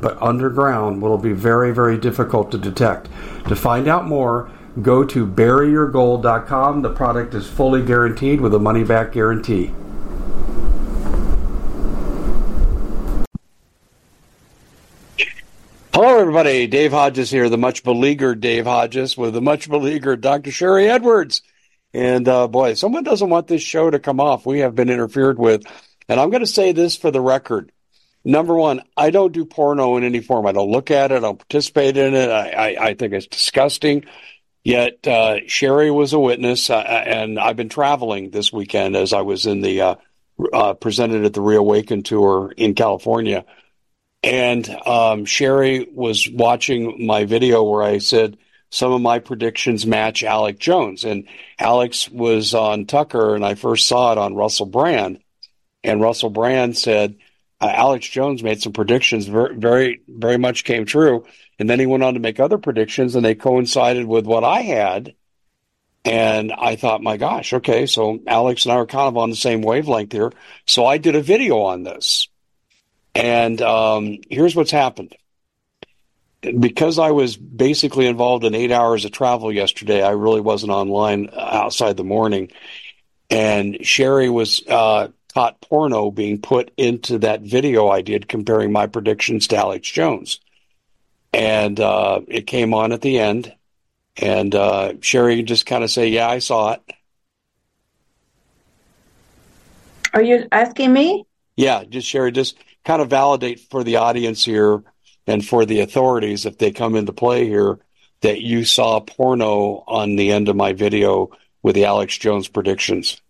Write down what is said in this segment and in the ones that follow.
but underground will be very, very difficult to detect. To find out more, go to buryyourgold.com. The product is fully guaranteed with a money back guarantee. Hello, everybody. Dave Hodges here, the much beleaguered Dave Hodges with the much beleaguered Dr. Sharry Edwards. And uh, boy, someone doesn't want this show to come off. We have been interfered with. And I'm going to say this for the record number one, I don't do porno in any form. I don't look at it. I don't participate in it. I, I, I think it's disgusting. Yet uh, Sharry was a witness, uh, and I've been traveling this weekend as I was in the uh, uh presented at the Reawaken tour in California, and um, Sharry was watching my video where I said some of my predictions match Alex Jones, and Alex was on Tucker, and I first saw it on Russell Brand, and Russell Brand said uh, Alex Jones made some predictions, very, very, very much came true. And then he went on to make other predictions, and they coincided with what I had. And I thought, my gosh, okay, so Alex and I are kind of on the same wavelength here. So I did a video on this. And um, here's what's happened. Because I was basically involved in eight hours of travel yesterday, I really wasn't online outside the morning. And Sharry was uh, caught porno being put into that video I did comparing my predictions to Alex Jones. And uh, it came on at the end. And uh, Sharry just kind of say, Yeah, I saw it. Are you asking me? Yeah, just Sharry, just kind of validate for the audience here and for the authorities if they come into play here that you saw porno on the end of my video with the Alex Jones predictions.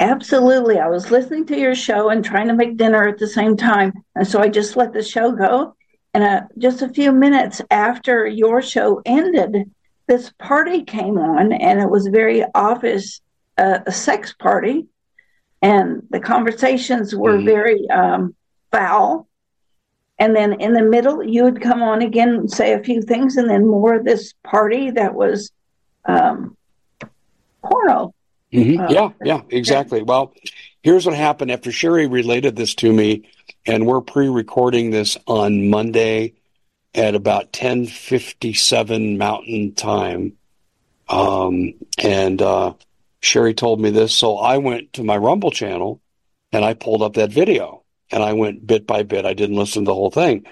Absolutely. I was listening to your show and trying to make dinner at the same time. And so I just let the show go. And uh, just a few minutes after your show ended, this party came on, and it was very obvious uh, a sex party. And the conversations were mm-hmm. very um, foul. And then in the middle, you would come on again and say a few things, and then more of this party that was um, porno. Mm-hmm. Uh, yeah, yeah, exactly. Well, here's what happened after Sharry related this to me, and we're pre-recording this on Monday at about 10:57 Mountain Time. Um, and uh, Sharry told me this, so I went to my Rumble channel and I pulled up that video and I went bit by bit. I didn't listen to the whole thing.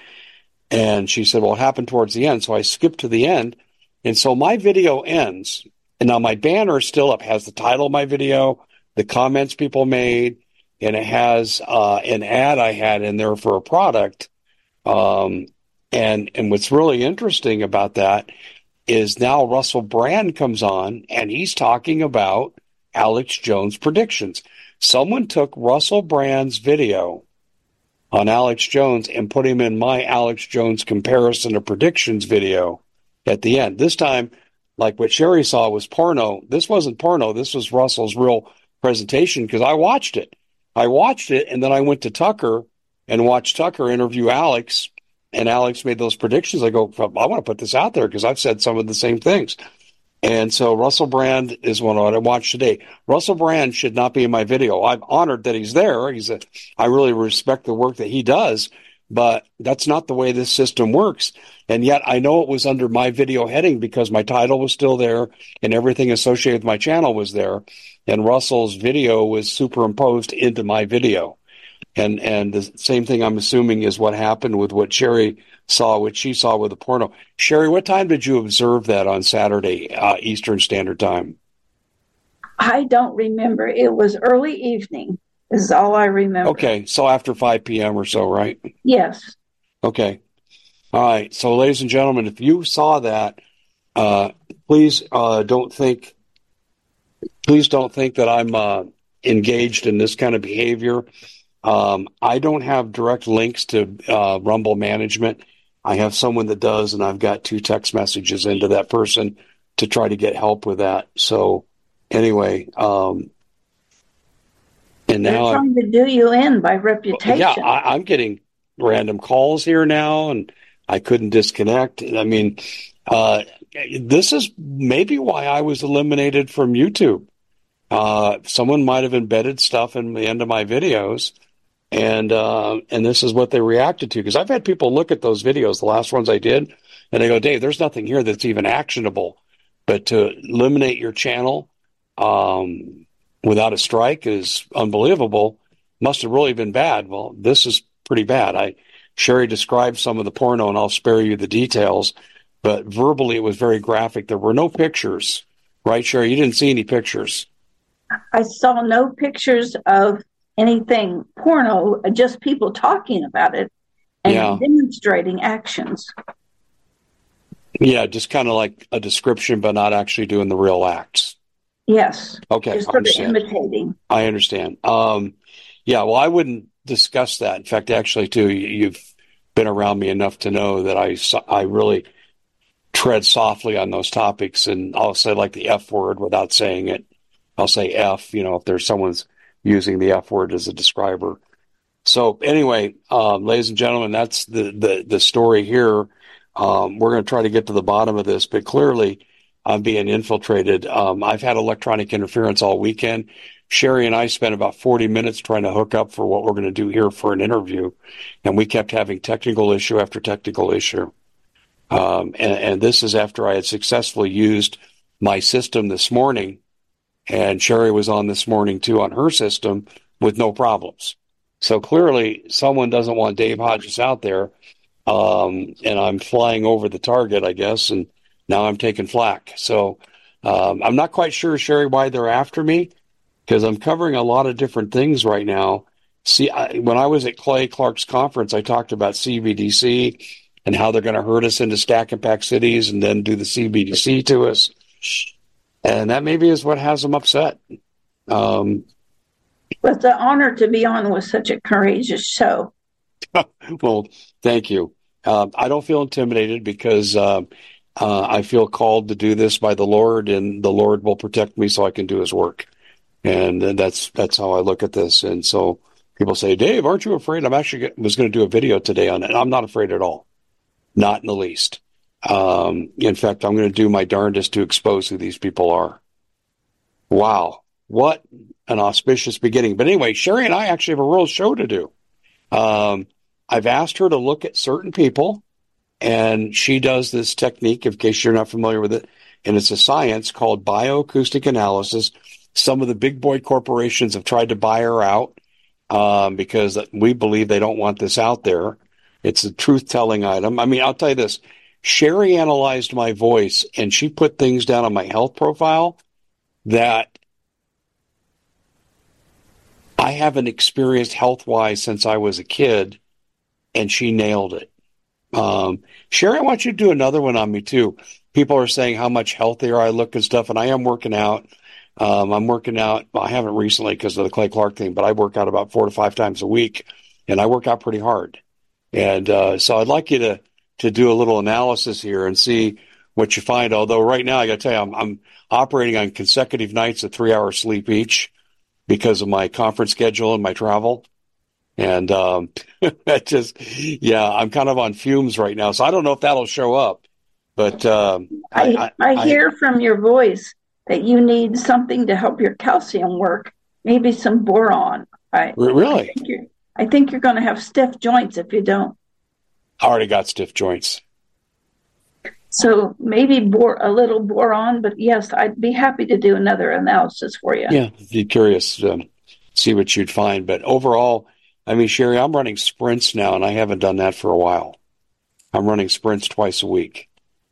And she said, "Well, it happened towards the end." So I skipped to the end, and so my video ends and now my banner is still up, has the title of my video, the comments people made, and it has uh, an ad I had in there for a product. Um, and and what's really interesting about that is now Russell Brand comes on and he's talking about Alex Jones predictions. Someone took Russell Brand's video on Alex Jones and put him in my Alex Jones comparison of predictions video at the end. This time like what Sharry saw was porno. This wasn't porno. This was Russell's real presentation because I watched it. I watched it and then I went to Tucker and watched Tucker interview Alex and Alex made those predictions. I go, I want to put this out there because I've said some of the same things. And so Russell Brand is one I watched today. Russell Brand should not be in my video. I'm honored that he's there. He's a, I really respect the work that he does, but that's not the way this system works. And yet I know it was under my video heading because my title was still there and everything associated with my channel was there. And Russell's video was superimposed into my video. And and the same thing I'm assuming is what happened with what Sharry saw, what she saw with the porno. Sharry, what time did you observe that on Saturday, uh, Eastern Standard Time? I don't remember. It was early evening. Is all I remember. Okay, so after 5 p.m. or so, right? Yes. Okay. All right. So, ladies and gentlemen, if you saw that, uh, please uh, don't think, please don't think that I'm uh, engaged in this kind of behavior. Um, I don't have direct links to uh, Rumble management. I have someone that does, and I've got two text messages into that person to try to get help with that. So, anyway, um, and They're now trying to do you in by reputation. yeah, I, I'm getting random calls here now, and I couldn't disconnect. I mean, uh, this is maybe why I was eliminated from YouTube. Uh, someone might have embedded stuff in the end of my videos, and uh, and this is what they reacted to. Because I've had people look at those videos, the last ones I did, and they go, "Dave, there's nothing here that's even actionable." But to eliminate your channel um, without a strike is unbelievable. Must have really been bad. Well, this is pretty bad. I Sharry described some of the porno, and I'll spare you the details. But verbally, it was very graphic. There were no pictures, right, Sharry? You didn't see any pictures. I saw no pictures of anything porno, just people talking about it and Yeah. demonstrating actions. Yeah, just kind of like a description, but not actually doing the real acts. Yes. Okay, just I sort of understand. imitating. I understand. Um, yeah, well, I wouldn't discuss that. In fact, actually, too, you- you've been around me enough to know that I I really tread softly on those topics, and I'll say like the F word without saying it. I'll say F, you know, if there's someone's using the F word as a describer. So anyway, um, ladies and gentlemen, that's the the the story here. Um, we're going to try to get to the bottom of this, but clearly, I'm being infiltrated. Um, I've had electronic interference all weekend. Sharry and I spent about 40 minutes trying to hook up for what we're going to do here for an interview, and we kept having technical issue after technical issue. Um, and, and this is after I had successfully used my system this morning, and Sharry was on this morning too on her system with no problems. So clearly, someone doesn't want Dave Hodges out there, um, and I'm flying over the target, I guess, and now I'm taking flack. So um, I'm not quite sure, Sharry, why they're after me because I'm covering a lot of different things right now. See, I, when I was at Clay Clark's conference, I talked about CBDC and how they're going to herd us into stack and pack cities and then do the CBDC to us. And that maybe is what has them upset. Um, it's an honor to be on with such a courageous show. well, thank you. Uh, I don't feel intimidated because uh, uh, I feel called to do this by the Lord, and the Lord will protect me so I can do His work. And, that's that's how I look at this. And so people say, "Dave, aren't you afraid?" I'm actually was going to do a video today on it. I'm not afraid at all, not in the least. Um, in fact, I'm going to do my darndest to expose who these people are. Wow, what an auspicious beginning! But anyway, Sharry and I actually have a real show to do. Um, I've asked her to look at certain people, and she does this technique, in case you're not familiar with it, and it's a science called bioacoustic analysis. Some of the big boy corporations have tried to buy her out um, because we believe they don't want this out there. It's a truth telling item. I mean, I'll tell you this Sharry analyzed my voice and she put things down on my health profile that I haven't experienced health wise since I was a kid, and she nailed it. Um, Sharry, I want you to do another one on me too. People are saying how much healthier I look and stuff, and I am working out. Um, I'm working out. Well, I haven't recently because of the Clay Clark thing, but I work out about four to five times a week, and I work out pretty hard. And uh, so I'd like you to to do a little analysis here and see what you find. Although right now, I got to tell you, I'm, I'm operating on consecutive nights of three hours sleep each because of my conference schedule and my travel. And um, that just, yeah, I'm kind of on fumes right now. So I don't know if that'll show up. But um, I, I, I hear from your voice that you need something to help your calcium work, maybe some boron. I, really? I think you're, I think you're going to have stiff joints if you don't. I already got stiff joints. So maybe bor- a little boron, but yes, I'd be happy to do another analysis for you. Yeah, be curious, um, see what you'd find. But overall, I mean, Sharry, I'm running sprints now, and I haven't done that for a while. I'm running sprints twice a week.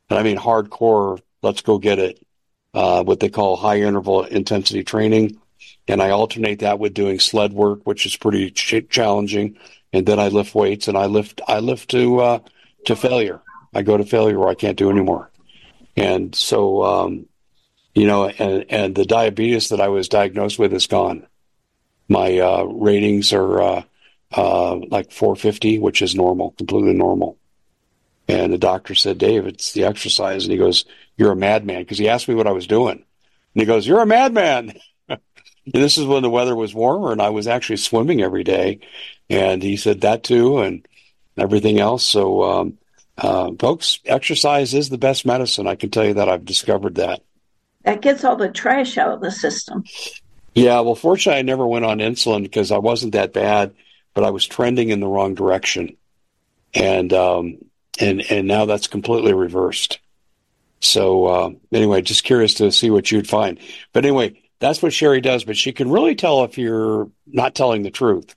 And I mean, hardcore, let's go get it, uh, what they call high interval intensity training. and I alternate that with doing sled work, which is pretty ch- challenging. And then I lift weights, and I lift I lift to uh, to failure. I go to failure where I can't do anymore. And so, um, you know, and and the diabetes that I was diagnosed with is gone. My uh, ratings are uh, like 450, which is normal, completely normal. And the doctor said, Dave, it's the exercise. And he goes, You're a madman. Because he asked me what I was doing. And he goes, You're a madman. and this is when the weather was warmer and I was actually swimming every day. And he said that too and everything else. So, um, uh, folks, exercise is the best medicine. I can tell you that. I've discovered that. That gets all the trash out of the system. Yeah, well, fortunately, I never went on insulin because I wasn't that bad, but I was trending in the wrong direction. And um, and and now that's completely reversed. So uh, anyway, just curious to see what you'd find. But anyway, that's what Sharry does. But she can really tell if you're not telling the truth,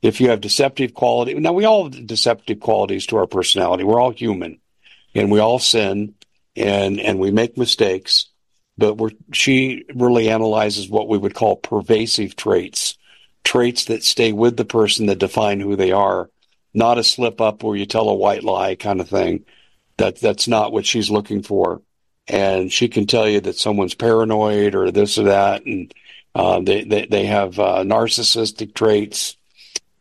if you have deceptive quality. Now we all have deceptive qualities to our personality. We're all human, and we all sin, and and we make mistakes. But we're, she really analyzes what we would call pervasive traits, traits that stay with the person that define who they are not a slip up where you tell a white lie kind of thing. That that's not what she's looking for, and she can tell you that someone's paranoid or this or that, and uh, they, they they have uh, narcissistic traits.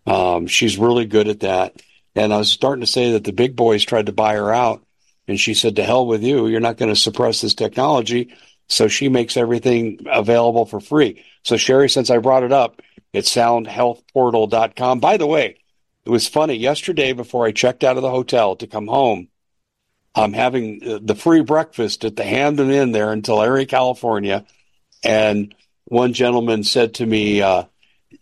Um, she's really good at that. And I was starting to say that the big boys tried to buy her out, and she said, "To hell with you! You're not going to suppress this technology." So she makes everything available for free. So Sharry, since I brought it up, it's soundhealthportal.com. By the way, it was funny. Yesterday, before I checked out of the hotel to come home, I'm having the free breakfast at the Hampton Inn there in Tulare, California. And one gentleman said to me, uh,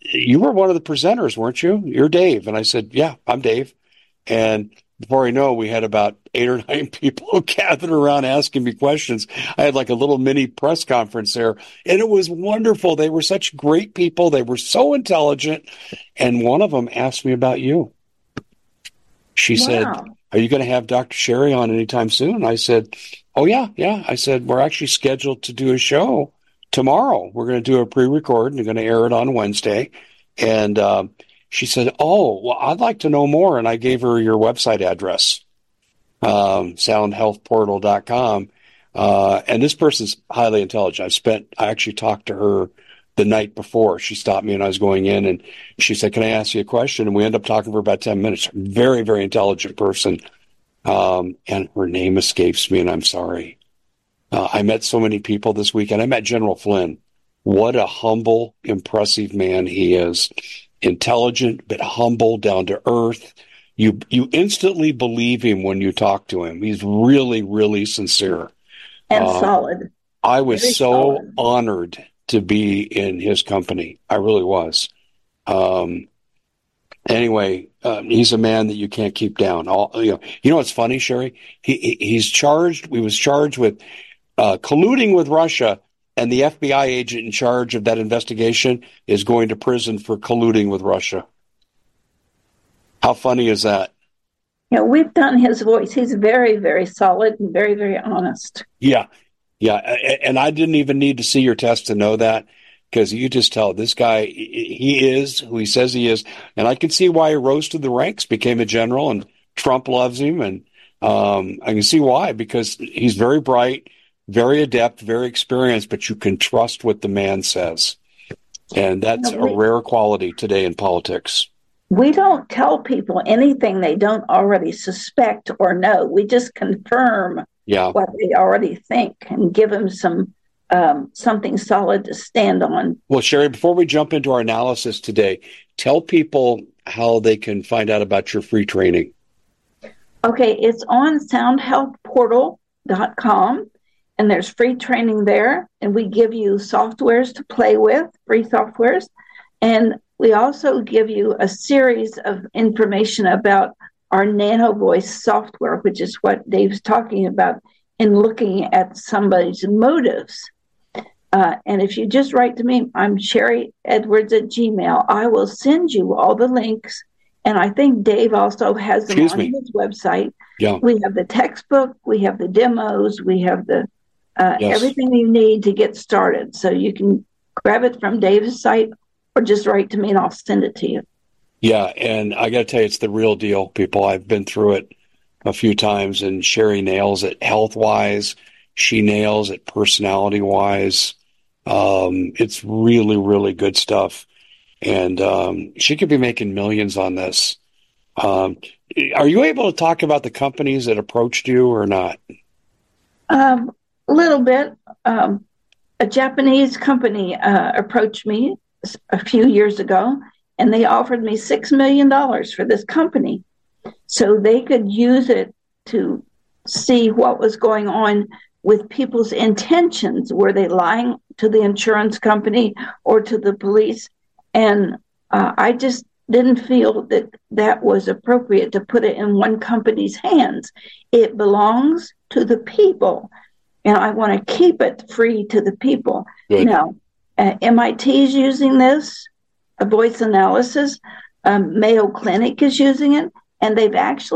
You were one of the presenters, weren't you? You're Dave. And I said, Yeah, I'm Dave. And before I know, we had about eight or nine people gathered around asking me questions. I had like a little mini press conference there, and it was wonderful. They were such great people. They were so intelligent. And one of them asked me about you. She wow. said, Are you going to have Dr. Sharry on anytime soon? I said, Oh, yeah, yeah. I said, We're actually scheduled to do a show tomorrow. We're going to do a pre record and we're going to air it on Wednesday. And, um, she said, Oh, well, I'd like to know more. And I gave her your website address, um, soundhealthportal.com. Uh, and this person's highly intelligent. I spent, I actually talked to her the night before. She stopped me and I was going in and she said, Can I ask you a question? And we ended up talking for about 10 minutes. Very, very intelligent person. Um, and her name escapes me and I'm sorry. Uh, I met so many people this weekend. I met General Flynn. What a humble, impressive man he is intelligent but humble, down to earth. You you instantly believe him when you talk to him. He's really really sincere and uh, solid. I was Very so solid. honored to be in his company. I really was. Um, anyway, uh, he's a man that you can't keep down. All you know. You know what's funny, Sharry? He, he he's charged. We was charged with uh, colluding with Russia and the FBI agent in charge of that investigation is going to prison for colluding with Russia. How funny is that? Yeah, we've done his voice. He's very, very solid and very, very honest. Yeah, yeah. And I didn't even need to see your test to know that because you just tell this guy he is who he says he is. And I can see why he rose to the ranks, became a general, and Trump loves him. And um, I can see why because he's very bright very adept, very experienced, but you can trust what the man says. And that's a rare quality today in politics. We don't tell people anything they don't already suspect or know. We just confirm yeah. what they already think and give them some um, something solid to stand on. Well, Sharry, before we jump into our analysis today, tell people how they can find out about your free training. Okay, it's on soundhealthportal.com and there's free training there. And we give you softwares to play with, free softwares. And we also give you a series of information about our Nano Voice software, which is what Dave's talking about in looking at somebody's motives. Uh, and if you just write to me, I'm Sharry Edwards at Gmail. I will send you all the links. And I think Dave also has them Excuse on me. his website. Yeah. We have the textbook, we have the demos, we have the uh, yes. everything you need to get started. So you can grab it from Dave's site or just write to me and I'll send it to you. Yeah, and I got to tell you, it's the real deal, people. I've been through it a few times, and Sharry nails it health wise. She nails it personality wise. Um, it's really, really good stuff. And um, she could be making millions on this. Um, are you able to talk about the companies that approached you or not? Um, little bit. Um, a Japanese company uh, approached me a few years ago, and they offered me $6 million for this company so they could use it to see what was going on with people's intentions. Were they lying to the insurance company or to the police? And uh, I just didn't feel that that was appropriate to put it in one company's hands. It belongs to the people, and I want to keep it free to the people. Good. Now, uh, MIT is using this, a voice analysis. Um, Mayo Clinic is using it, and they've actually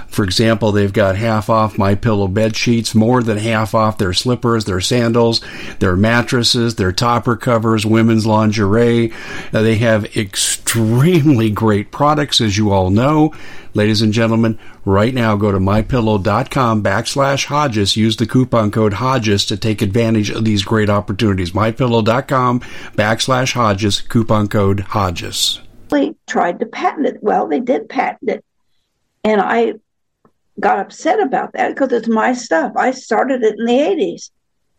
For example, they've got half off My Pillow bed sheets, more than half off their slippers, their sandals, their mattresses, their topper covers, women's lingerie. Uh, they have extremely great products, as you all know. Ladies and gentlemen, right now go to mypillow.com backslash Hodges. Use the coupon code Hodges to take advantage of these great opportunities. Mypillow.com backslash Hodges, coupon code Hodges. They tried to patent it. Well, they did patent it. And I got upset about that because it's my stuff. I started it in the 80s.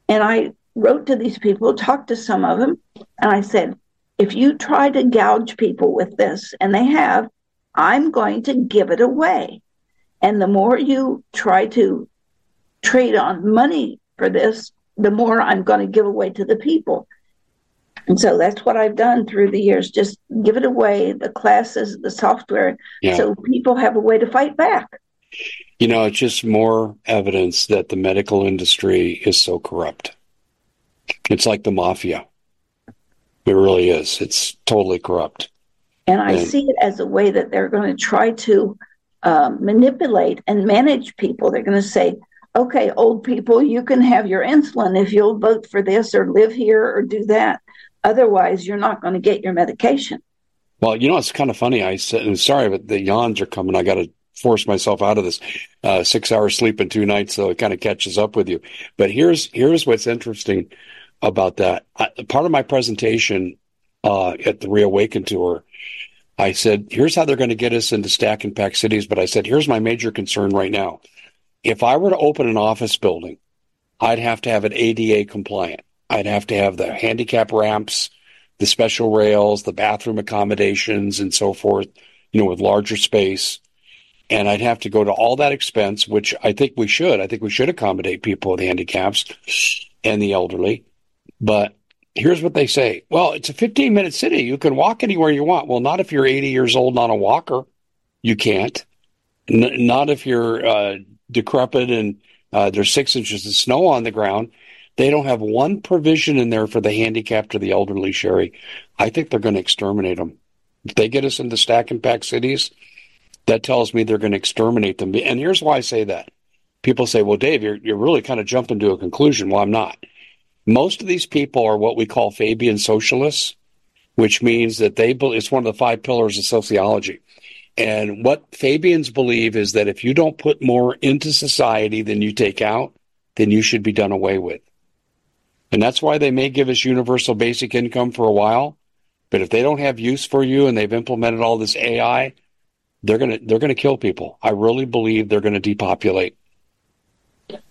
And I wrote to these people, talked to some of them, and I said, if you try to gouge people with this, and they have, I'm going to give it away. And the more you try to trade on money for this, the more I'm going to give away to the people. And so that's what I've done through the years. Just give it away, the classes, the software, yeah. so people have a way to fight back. You know, it's just more evidence that the medical industry is so corrupt. It's like the mafia. It really is. It's totally corrupt. And I and, see it as a way that they're going to try to um, manipulate and manage people. They're going to say, okay, old people, you can have your insulin if you'll vote for this or live here or do that. Otherwise, you're not going to get your medication. Well, you know, it's kind of funny. I said, and sorry, but the yawns are coming. I got to force myself out of this uh, six hours sleep in two nights, so it kind of catches up with you. But here's here's what's interesting about that. I, part of my presentation uh, at the Reawaken tour, I said, "Here's how they're going to get us into stack and pack cities." But I said, "Here's my major concern right now. If I were to open an office building, I'd have to have it ADA compliant. I'd have to have the handicap ramps." the special rails, the bathroom accommodations, and so forth, you know, with larger space and I'd have to go to all that expense, which I think we should. I think we should accommodate people with handicaps and the elderly. But here's what they say well, it's a 15 minute city. You can walk anywhere you want. Well, not if you're 80 years old on a walker. You can't. N- not if you're uh, decrepit and uh, there's six inches of snow on the ground. They don't have one provision in there for the handicapped or the elderly, Sharry. I think they're going to exterminate them. If they get us into stack and pack cities, that tells me they're going to exterminate them. And here's why I say that. People say, well, Dave, you're, you're really kind of jumping to a conclusion. Well, I'm not. Most of these people are what we call Fabian socialists, which means that they believe it's one of the five pillars of sociology. And what Fabians believe is that if you don't put more into society than you take out, then you should be done away with. And that's why they may give us universal basic income for a while. But if they don't have use for you and they've implemented all this AI, they're gonna they're gonna kill people. I really believe they're gonna depopulate.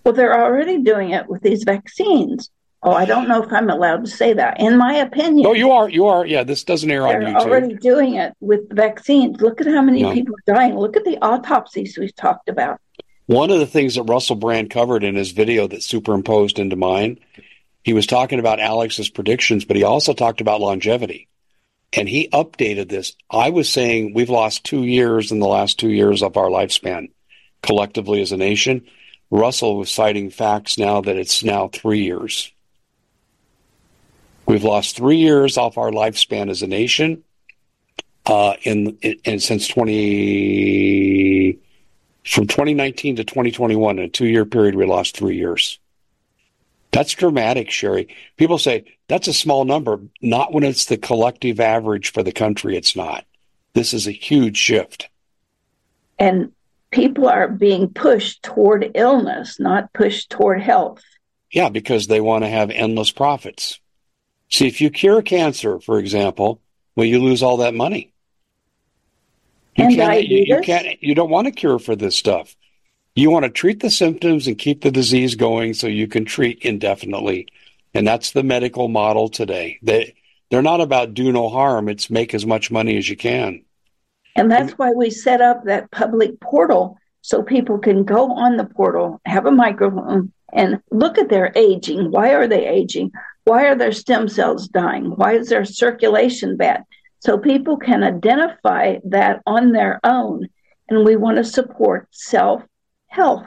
Well, they're already doing it with these vaccines. Oh, I don't know if I'm allowed to say that. In my opinion, no, you are. You are. Yeah, this doesn't air on YouTube. They're already doing it with vaccines. Look at how many no. people are dying. Look at the autopsies we've talked about. One of the things that Russell Brand covered in his video that superimposed into mine, he was talking about Alex's predictions, but he also talked about longevity and he updated this. I was saying we've lost two years in the last two years of our lifespan collectively as a nation. Russell was citing facts now that it's now three years. We've lost three years off our lifespan as a nation. Uh, in, in, in since 20 from 2019 to 2021 in a two year period we lost three years that's dramatic, Sharry. People say that's a small number. Not when it's the collective average for the country, it's not. This is a huge shift. And people are being pushed toward illness, not pushed toward health. Yeah, because they want to have endless profits. See, if you cure cancer, for example, well, you lose all that money. You and can't, you, you can't, you don't want to cure for this stuff. You want to treat the symptoms and keep the disease going so you can treat indefinitely. And that's the medical model today. They they're not about do no harm, it's make as much money as you can. And that's why we set up that public portal so people can go on the portal, have a microphone, and look at their aging. Why are they aging? Why are their stem cells dying? Why is their circulation bad? So people can identify that on their own. And we want to support self health.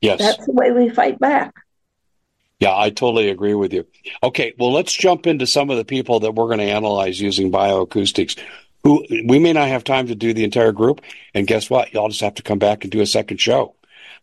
Yes. That's the way we fight back. Yeah, I totally agree with you. Okay, well, let's jump into some of the people that we're going to analyze using bioacoustics. Who we may not have time to do the entire group, and guess what? Y'all just have to come back and do a second show.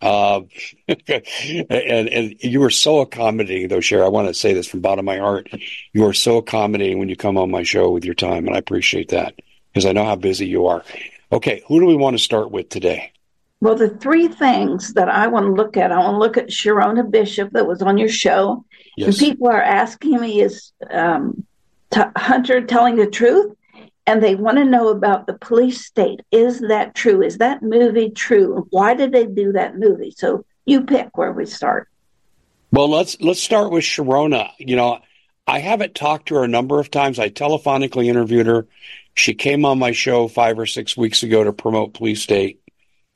Uh, and and you were so accommodating, though, Cher. I want to say this from bottom of my heart. You are so accommodating when you come on my show with your time, and I appreciate that because I know how busy you are. Okay, who do we want to start with today? Well, the three things that I want to look at, I want to look at Sharona Bishop that was on your show. Yes. And people are asking me, is um, t- Hunter telling the truth? And they want to know about the police state. Is that true? Is that movie true? Why did they do that movie? So you pick where we start. Well, let's let's start with Sharona. You know, I haven't talked to her a number of times. I telephonically interviewed her. She came on my show five or six weeks ago to promote Police State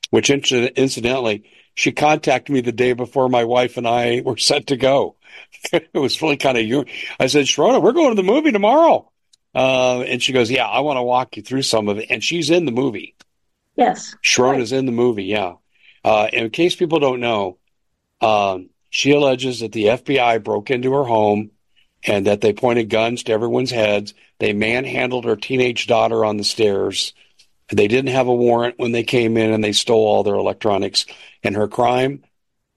which incidentally, she contacted me the day before my wife and I were set to go. it was really kind of, you. I said, Sharona, we're going to the movie tomorrow. Uh, and she goes, yeah, I want to walk you through some of it. And she's in the movie. Yes. Sharona's right. in the movie. Yeah. Uh, in case people don't know, um, she alleges that the FBI broke into her home and that they pointed guns to everyone's heads. They manhandled her teenage daughter on the stairs. They didn't have a warrant when they came in and they stole all their electronics. And her crime,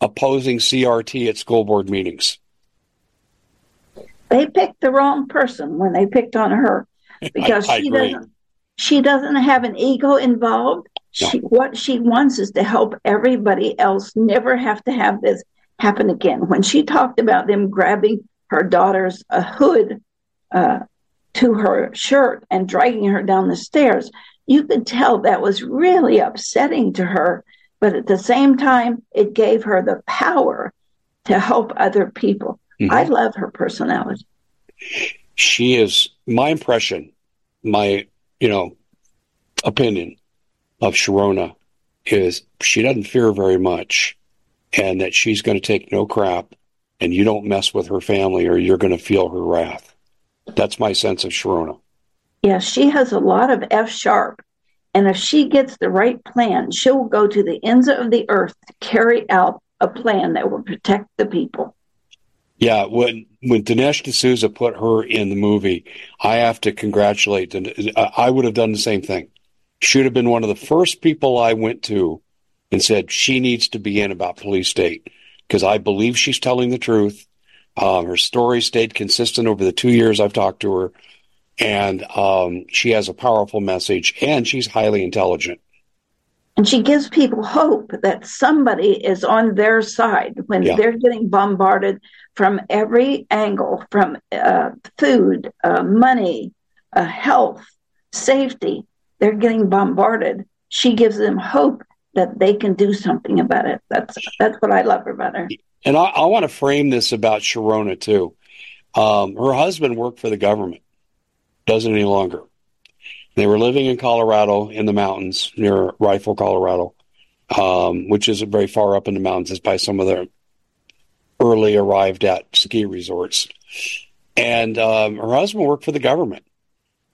opposing CRT at school board meetings. They picked the wrong person when they picked on her because I, I she agree. doesn't she doesn't have an ego involved. No. She, what she wants is to help everybody else never have to have this happen again. When she talked about them grabbing her daughter's a hood uh, to her shirt and dragging her down the stairs, you could tell that was really upsetting to her. But at the same time, it gave her the power to help other people. Mm-hmm. I love her personality. She is my impression, my you know opinion of Sharona is she doesn't fear very much, and that she's going to take no crap, and you don't mess with her family, or you're going to feel her wrath. That's my sense of Sharona. Yeah, she has a lot of F sharp. And if she gets the right plan, she'll go to the ends of the earth to carry out a plan that will protect the people. Yeah, when when Dinesh D'Souza put her in the movie, I have to congratulate. I would have done the same thing. Should have been one of the first people I went to and said she needs to be in about police state because I believe she's telling the truth. Um, her story stayed consistent over the two years I've talked to her, and um, she has a powerful message, and she's highly intelligent. And she gives people hope that somebody is on their side when yeah. they're getting bombarded from every angle from uh, food, uh, money, uh, health, safety. They're getting bombarded. She gives them hope that they can do something about it. That's that's what I love about her. And I, I want to frame this about Sharona too. Um, her husband worked for the government, doesn't any longer. They were living in Colorado in the mountains near Rifle, Colorado, um, which isn't very far up in the mountains. It's by some of the early arrived at ski resorts. And um, her husband worked for the government.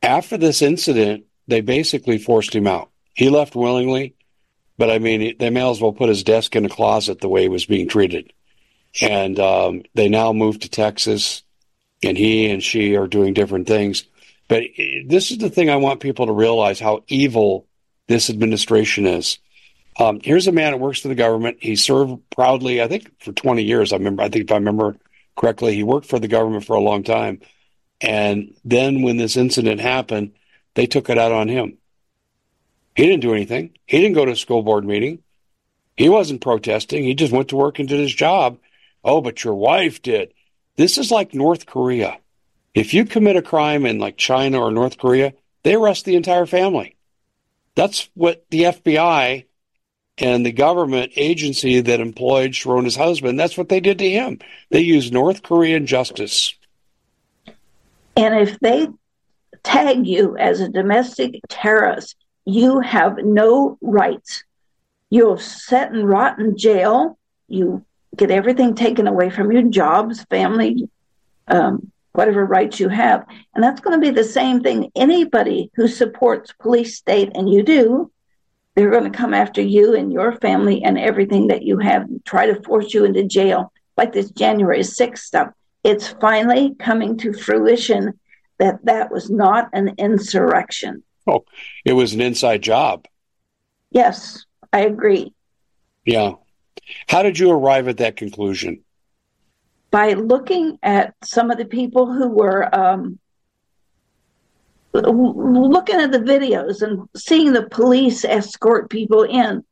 After this incident, they basically forced him out. He left willingly, but I mean, they may as well put his desk in a closet the way he was being treated. And um, they now moved to Texas, and he and she are doing different things. But this is the thing I want people to realize how evil this administration is. Um, here's a man that works for the government. He served proudly, I think, for 20 years. I remember, I think if I remember correctly, he worked for the government for a long time. And then when this incident happened, they took it out on him. He didn't do anything. He didn't go to a school board meeting. He wasn't protesting. He just went to work and did his job. Oh, but your wife did. This is like North Korea. If you commit a crime in like China or North Korea, they arrest the entire family. That's what the FBI and the government agency that employed Sharona's husband, that's what they did to him. They used North Korean justice. And if they tag you as a domestic terrorist, you have no rights. You'll sit and rot in jail. You get everything taken away from you jobs, family, um, whatever rights you have. And that's going to be the same thing. Anybody who supports police state, and you do, they're going to come after you and your family and everything that you have, and try to force you into jail, like this January 6th stuff. It's finally coming to fruition that that was not an insurrection. Oh, it was an inside job. Yes, I agree. Yeah. How did you arrive at that conclusion? By looking at some of the people who were um, looking at the videos and seeing the police escort people in.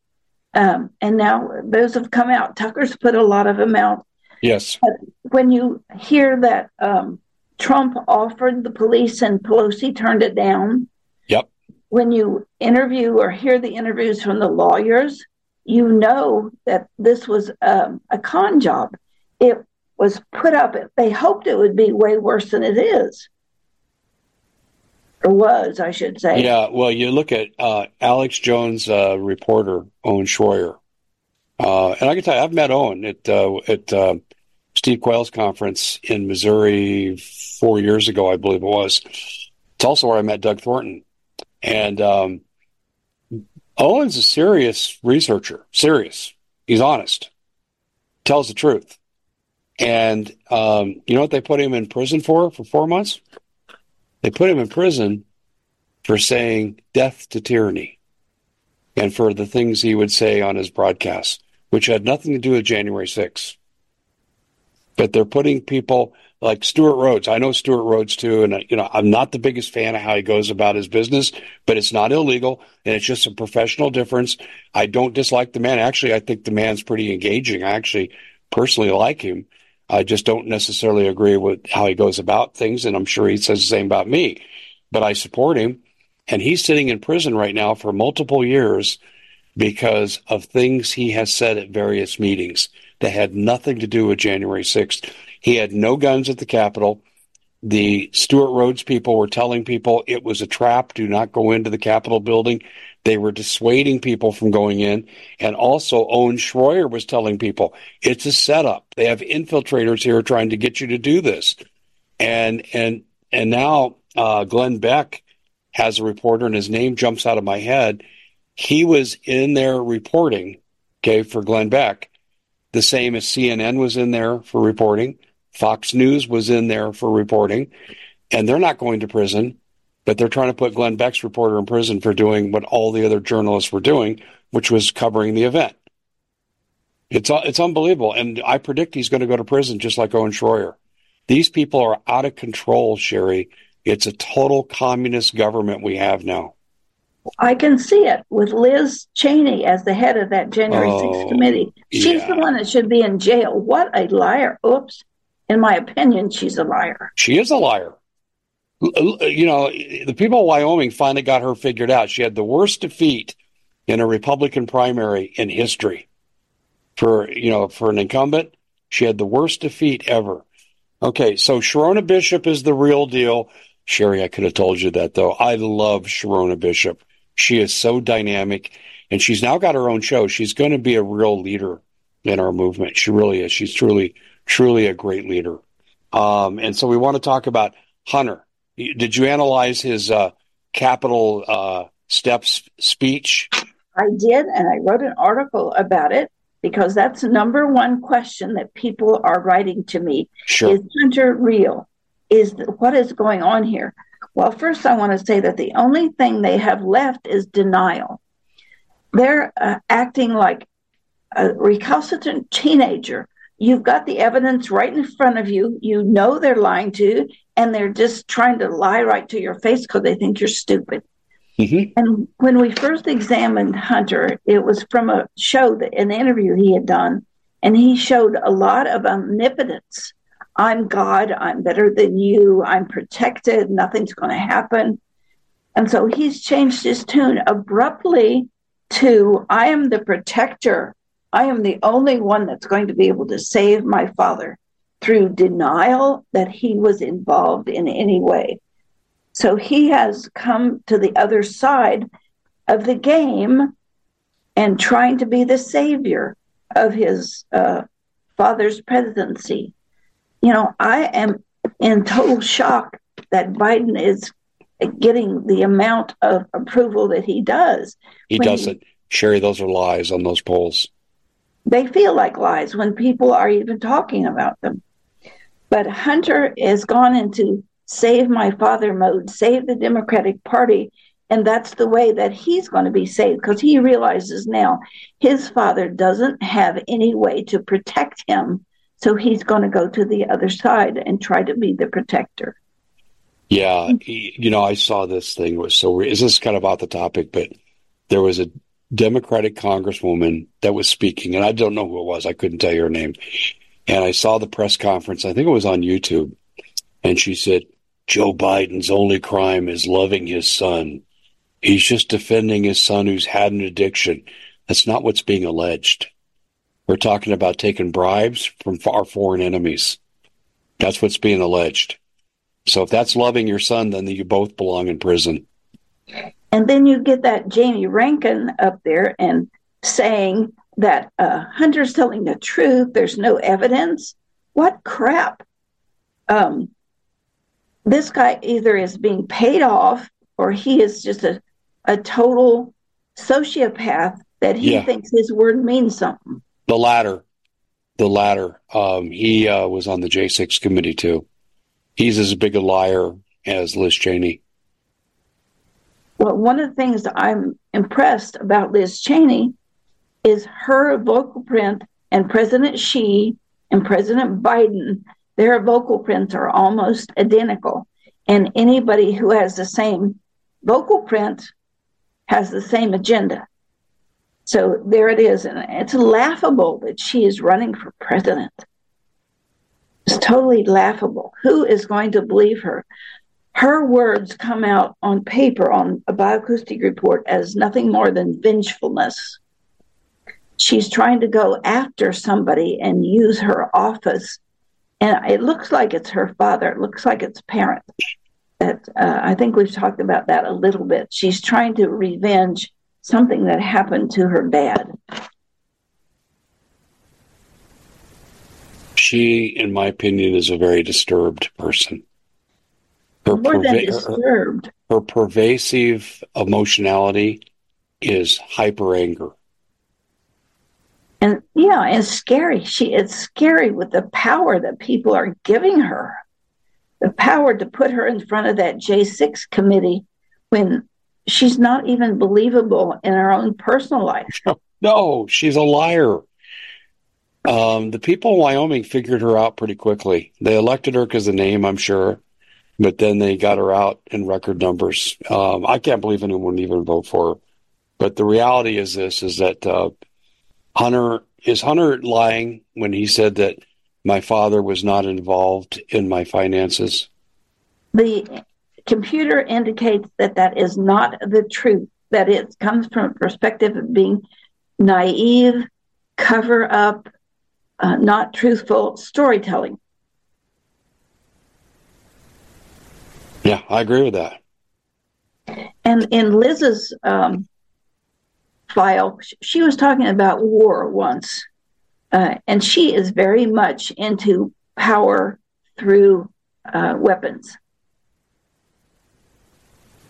Um, and now those have come out. Tucker's put a lot of them out. Yes. But when you hear that um, Trump offered the police and Pelosi turned it down. Yep. When you interview or hear the interviews from the lawyers, you know that this was um, a con job. It was put up, they hoped it would be way worse than it is. Or was, I should say. Yeah, well, you look at uh, Alex Jones, uh, reporter, Owen Schroyer. Uh, and I can tell you, I've met Owen at, uh, at uh, Steve Quayle's conference in Missouri four years ago, I believe it was. It's also where I met Doug Thornton. And um, Owen's a serious researcher, serious. He's honest, tells the truth. And um, you know what they put him in prison for for four months? They put him in prison for saying death to tyranny and for the things he would say on his broadcasts, which had nothing to do with January 6th. But they're putting people like Stewart Rhodes. I know Stewart Rhodes too, and you know I'm not the biggest fan of how he goes about his business, but it's not illegal, and it's just a professional difference. I don't dislike the man. Actually, I think the man's pretty engaging. I actually personally like him. I just don't necessarily agree with how he goes about things, and I'm sure he says the same about me. But I support him, and he's sitting in prison right now for multiple years because of things he has said at various meetings that had nothing to do with January 6th. He had no guns at the Capitol. The Stewart Rhodes people were telling people it was a trap. Do not go into the Capitol building. They were dissuading people from going in. And also, Owen Schroyer was telling people it's a setup. They have infiltrators here trying to get you to do this. And and and now uh, Glenn Beck has a reporter, and his name jumps out of my head. He was in there reporting, okay, for Glenn Beck, the same as CNN was in there for reporting. Fox News was in there for reporting, and they're not going to prison, but they're trying to put Glenn Beck's reporter in prison for doing what all the other journalists were doing, which was covering the event. It's it's unbelievable, and I predict he's going to go to prison just like Owen Schroyer. These people are out of control, Sharry. It's a total communist government we have now. I can see it with Liz Cheney as the head of that January oh, 6th committee. She's yeah. the one that should be in jail. What a liar. Oops. In my opinion, she's a liar. She is a liar. You know, the people of Wyoming finally got her figured out. She had the worst defeat in a Republican primary in history. For, you know, for an incumbent, she had the worst defeat ever. Okay, so Sherronna Bishop is the real deal. Sharry, I could have told you that though. I love Sherronna Bishop. She is so dynamic and she's now got her own show. She's going to be a real leader in our movement. She really is. She's truly, truly a great leader. Um, and so we want to talk about Hunter. Did you analyze his uh, Capitol uh, steps speech? I did, and I wrote an article about it because that's the number one question that people are writing to me. Sure. Is Hunter real? Is what is going on here? Well, first, I want to say that the only thing they have left is denial. They're uh, acting like a recalcitrant teenager. You've got the evidence right in front of you. You know they're lying to you, and they're just trying to lie right to your face because they think you're stupid. Mm-hmm. And when we first examined Hunter, it was from a show, that, an interview he had done, and he showed a lot of omnipotence I'm God, I'm better than you, I'm protected, nothing's going to happen. And so he's changed his tune abruptly to I am the protector. I am the only one that's going to be able to save my father through denial that he was involved in any way. So he has come to the other side of the game and trying to be the savior of his uh, father's presidency you know, I am in total shock that Biden is getting the amount of approval that he does. He doesn't. Sharry, those are lies on those polls. They feel like lies when people are even talking about them. But Hunter has gone into save my father mode, save the Democratic Party. And that's the way that he's going to be saved because he realizes now his father doesn't have any way to protect him so he's going to go to the other side and try to be the protector. Yeah, you know, I saw this thing was so. Is this kind of off the topic? But there was a Democratic congresswoman that was speaking, and I don't know who it was. I couldn't tell you her name. And I saw the press conference. I think it was on YouTube, and she said, "Joe Biden's only crime is loving his son. He's just defending his son who's had an addiction. That's not what's being alleged." We're talking about taking bribes from our foreign enemies. That's what's being alleged. So if that's loving your son, then you both belong in prison. And then you get that Jamie Raskin up there and saying that uh, Hunter's telling the truth. There's no evidence. What crap? Um, this guy either is being paid off or he is just a, a total sociopath that he yeah. thinks his word means something. The latter. the latter. Um, he uh, was on the J6 committee too. He's as big a liar as Liz Cheney. Well, one of the things I'm impressed about Liz Cheney is her vocal print and President Xi and President Biden, their vocal prints are almost identical. And anybody who has the same vocal print has the same agenda. So there it is. And it's laughable that she is running for president. It's totally laughable. Who is going to believe her? Her words come out on paper on a bioacoustic report as nothing more than vengefulness. She's trying to go after somebody and use her office. And it looks like it's her father. It looks like it's parents. That uh, I think we've talked about that a little bit. She's trying to revenge something that happened to her dad. She, in my opinion, is a very disturbed person. Her, More perva- than disturbed. Her, her pervasive emotionality is hyper anger. And yeah, it's scary. She it's scary with the power that people are giving her. The power to put her in front of that J6 committee when she's not even believable in her own personal life. No, she's a liar. Um, the people in Wyoming figured her out pretty quickly. They elected her because of the name, I'm sure, but then they got her out in record numbers. Um, I can't believe anyone even vote for her. But the reality is this: is that uh, Hunter is Hunter lying when he said that my father was not involved in my finances? The computer indicates that that is not the truth, that it comes from a perspective of being naive, cover up, uh, not truthful storytelling. Yeah, I agree with that. And in Liz's um, file, she was talking about war once, uh, and she is very much into power through uh, weapons.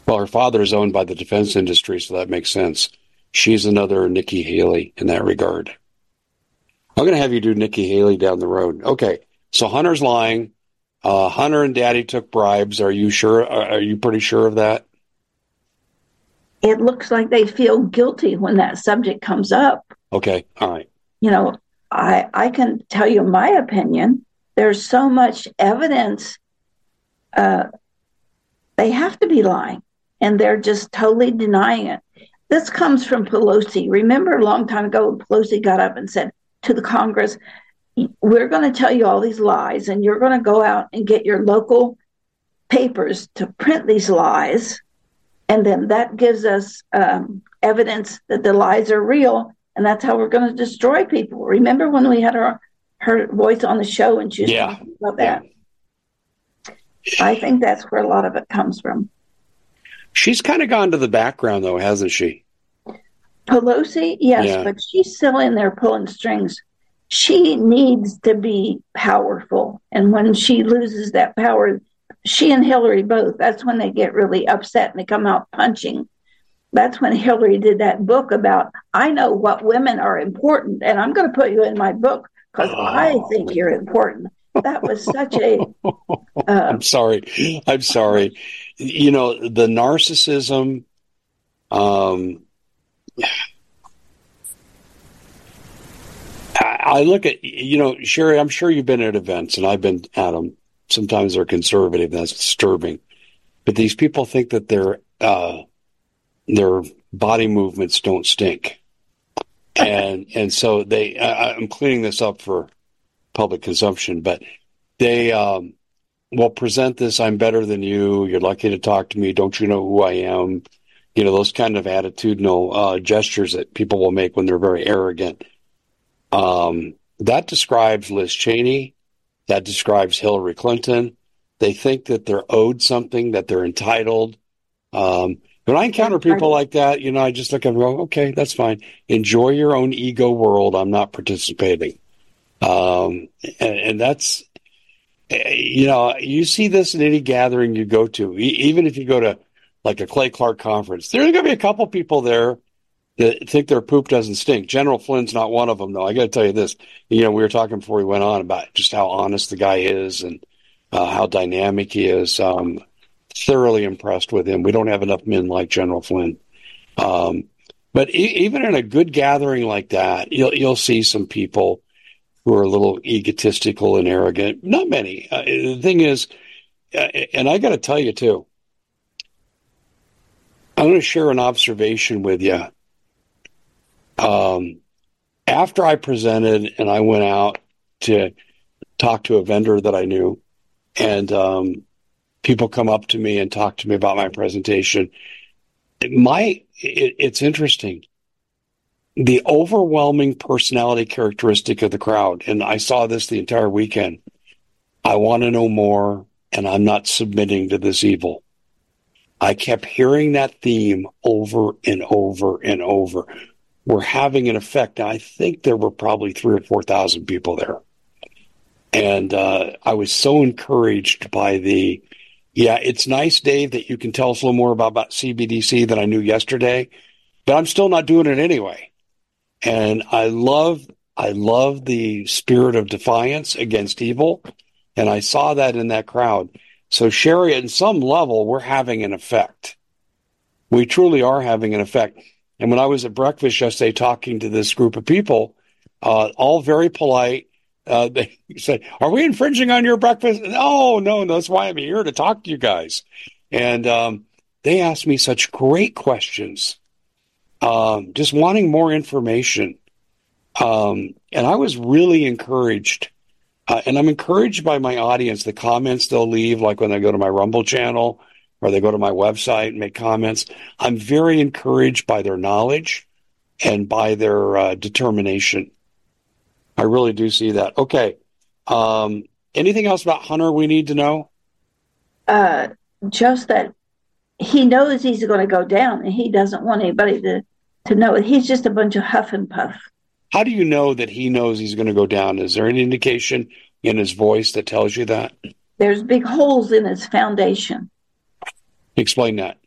Well, her father is owned by the defense industry, so that makes sense. She's another Nikki Haley in that regard. I'm going to have you do Nikki Haley down the road. Okay, so Hunter's lying. Uh, Hunter and Daddy took bribes. Are you sure? Are you pretty sure of that? It looks like they feel guilty when that subject comes up. Okay, all right. You know, I I can tell you my opinion. There's so much evidence. Uh, they have to be lying and they're just totally denying it. This comes from Pelosi. Remember a long time ago, Pelosi got up and said to the Congress, We're going to tell you all these lies, and you're going to go out and get your local papers to print these lies. And then that gives us um, evidence that the lies are real, and that's how we're going to destroy people. Remember when we had her, her voice on the show and she was yeah. talking about that? Yeah. I think that's where a lot of it comes from. She's kind of gone to the background, though, hasn't she? Pelosi, yes, yeah. but she's still in there pulling strings. She needs to be powerful. And when she loses that power, she and Hillary both, that's when they get really upset and they come out punching. That's when Hillary did that book about, I know what women are important, and I'm going to put you in my book because oh. I think you're important. That was such a. Uh, I'm sorry. I'm sorry you know, the narcissism, um, I look at, you know, Sharry, I'm sure you've been at events and I've been at them. Sometimes they're conservative. That's disturbing. But these people think that their, uh, their body movements don't stink. And, and so they, I, I'm cleaning this up for public consumption, but they, um, well, present this. I'm better than you. You're lucky to talk to me. Don't you know who I am? You know, those kind of attitudinal uh, gestures that people will make when they're very arrogant. Um, that describes Liz Cheney. That describes Hillary Clinton. They think that they're owed something, that they're entitled. Um, when I encounter people like that, you know, I just look at them and go, okay, that's fine. Enjoy your own ego world. I'm not participating. Um, and, and that's, you know, you see this in any gathering you go to, even if you go to like a Clay Clark conference, there's going to be a couple people there that think their poop doesn't stink. General Flynn's not one of them, though. I got to tell you this. You know, we were talking before we went on about just how honest the guy is and uh, how dynamic he is. Um, thoroughly impressed with him. We don't have enough men like General Flynn. Um, but e- even in a good gathering like that, you'll you'll see some people who are a little egotistical and arrogant. Not many. Uh, the thing is, uh, and I got to tell you too. I'm going to share an observation with you. Um, after I presented and I went out to talk to a vendor that I knew, and um, people come up to me and talk to me about my presentation. My, it, it's interesting. The overwhelming personality characteristic of the crowd, and I saw this the entire weekend. I want to know more, and I'm not submitting to this evil. I kept hearing that theme over and over and over. We're having an effect. I think there were probably three or 4,000 people there. And uh, I was so encouraged by the yeah, it's nice, Dave, that you can tell us a little more about, about CBDC than I knew yesterday, but I'm still not doing it anyway. And I love, I love the spirit of defiance against evil. And I saw that in that crowd. So Sharry, at some level, we're having an effect. We truly are having an effect. And when I was at breakfast yesterday talking to this group of people, uh, all very polite, uh, they said, "Are we infringing on your breakfast?" No, no, no. That's why I'm here to talk to you guys. And um, they asked me such great questions, um, just wanting more information. Um, and I was really encouraged. Uh, and I'm encouraged by my audience, the comments they'll leave, like when they go to my Rumble channel or they go to my website and make comments. I'm very encouraged by their knowledge and by their uh, determination. I really do see that. Okay. Um, anything else about Hunter we need to know? Uh, just that he knows he's going to go down and he doesn't want anybody to, to know it. He's just a bunch of huff and puff. How do you know that he knows he's going to go down? Is there any indication in his voice that tells you that? There's big holes in his foundation. Explain that.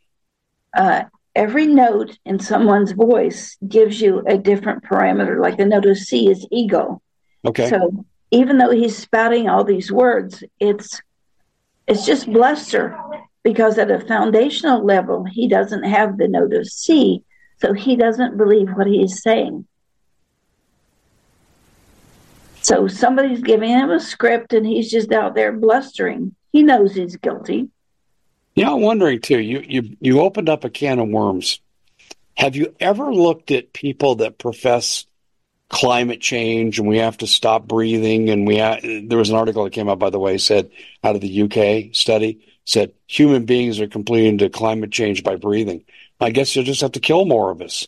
Uh, every note in someone's voice gives you a different parameter. Like the note of C is ego. Okay. So even though he's spouting all these words, it's it's just bluster because at a foundational level he doesn't have the note of C, so he doesn't believe what he's saying. So somebody's giving him a script and he's just out there blustering. He knows he's guilty. Yeah, I'm wondering too. You you you opened up a can of worms. Have you ever looked at people that profess climate change and we have to stop breathing? And we ha- there was an article that came out, by the way, said out of the UK study said human beings are completing to climate change by breathing. I guess you'll just have to kill more of us.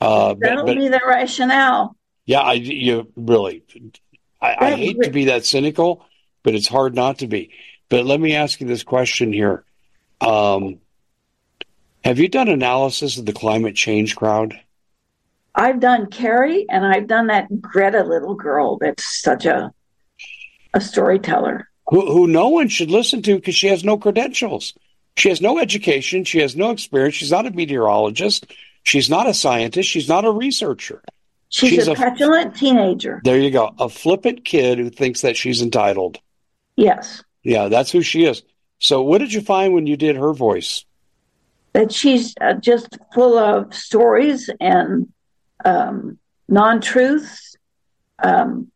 Uh, That'll but, but, be the rationale. Yeah, I you really. I, I hate to be that cynical, but it's hard not to be. But let me ask you this question here um, have you done analysis of the climate change crowd? I've done Kerry, and I've done that Greta little girl. That's such a a storyteller who, who no one should listen to because she has no credentials. She has no education. She has no experience. She's not a meteorologist. She's not a scientist. She's not a researcher. She's, she's a, a petulant teenager. There you go. A flippant kid who thinks that she's entitled. Yes. Yeah, that's who she is. So, what did you find when you did her voice? That she's uh, just full of stories and um, non truths, um,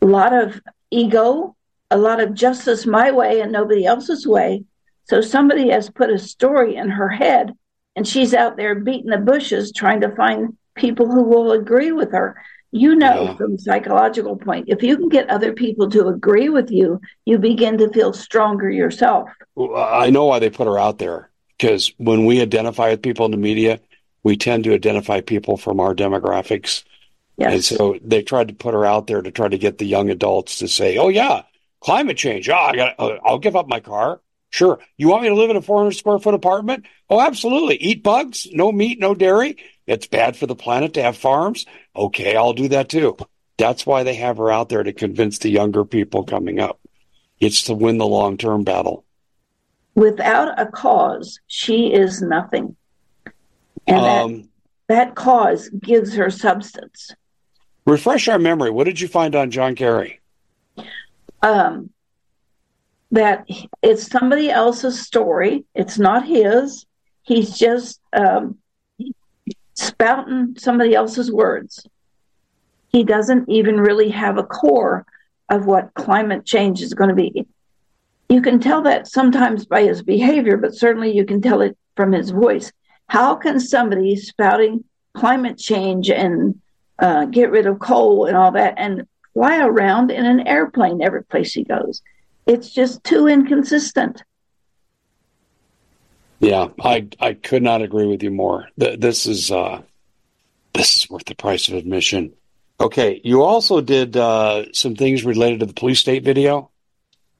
a lot of ego, a lot of justice my way and nobody else's way. So, somebody has put a story in her head, and she's out there beating the bushes trying to find people who will agree with her you know yeah. from psychological point if you can get other people to agree with you you begin to feel stronger yourself. I know why they put her out there because when we identify with people in the media we tend to identify people from our demographics. Yes. and so they tried to put her out there to try to get the young adults to say oh yeah climate change. Oh, I got uh, i'll give up my car. Sure. You want me to live in a 400 square foot apartment? Oh absolutely. Eat bugs. No meat no dairy it's bad for the planet to have farms. Okay, I'll do that too. That's why they have her out there to convince the younger people coming up. It's to win the long term battle. Without a cause, she is nothing. And um, that cause gives her substance. Refresh our memory. What did you find on John Kerry? Um, that it's somebody else's story. It's not his. He's just um, spouting somebody else's words. He doesn't even really have a core of what climate change is going to be. You can tell that sometimes by his behavior, but certainly you can tell it from his voice. How can somebody spouting climate change and uh, get rid of coal and all that and fly around in an airplane every place he goes? It's just too inconsistent. Yeah, I I could not agree with you more. This is uh, this is worth the price of admission. Okay, you also did uh, some things related to the police state video.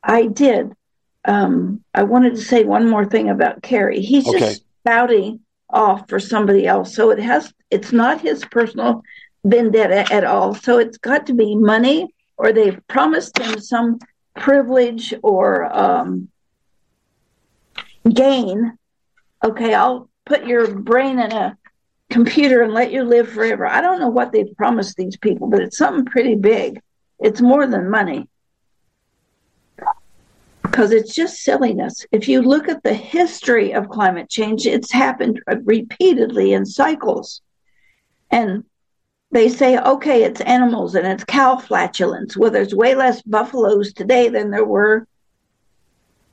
I did. Um, I wanted to say one more thing about Kerry. He's okay. just spouting off for somebody else, so it has. It's not his personal vendetta at all. So it's got to be money, or they've promised him some privilege or um, gain. Okay, I'll put your brain in a computer and let you live forever. I don't know what they've promised these people, but it's something pretty big. It's more than money. Because it's just silliness. If you look at the history of climate change, it's happened repeatedly in cycles. And they say, okay, it's animals and it's cow flatulence. Well, there's way less buffaloes today than there were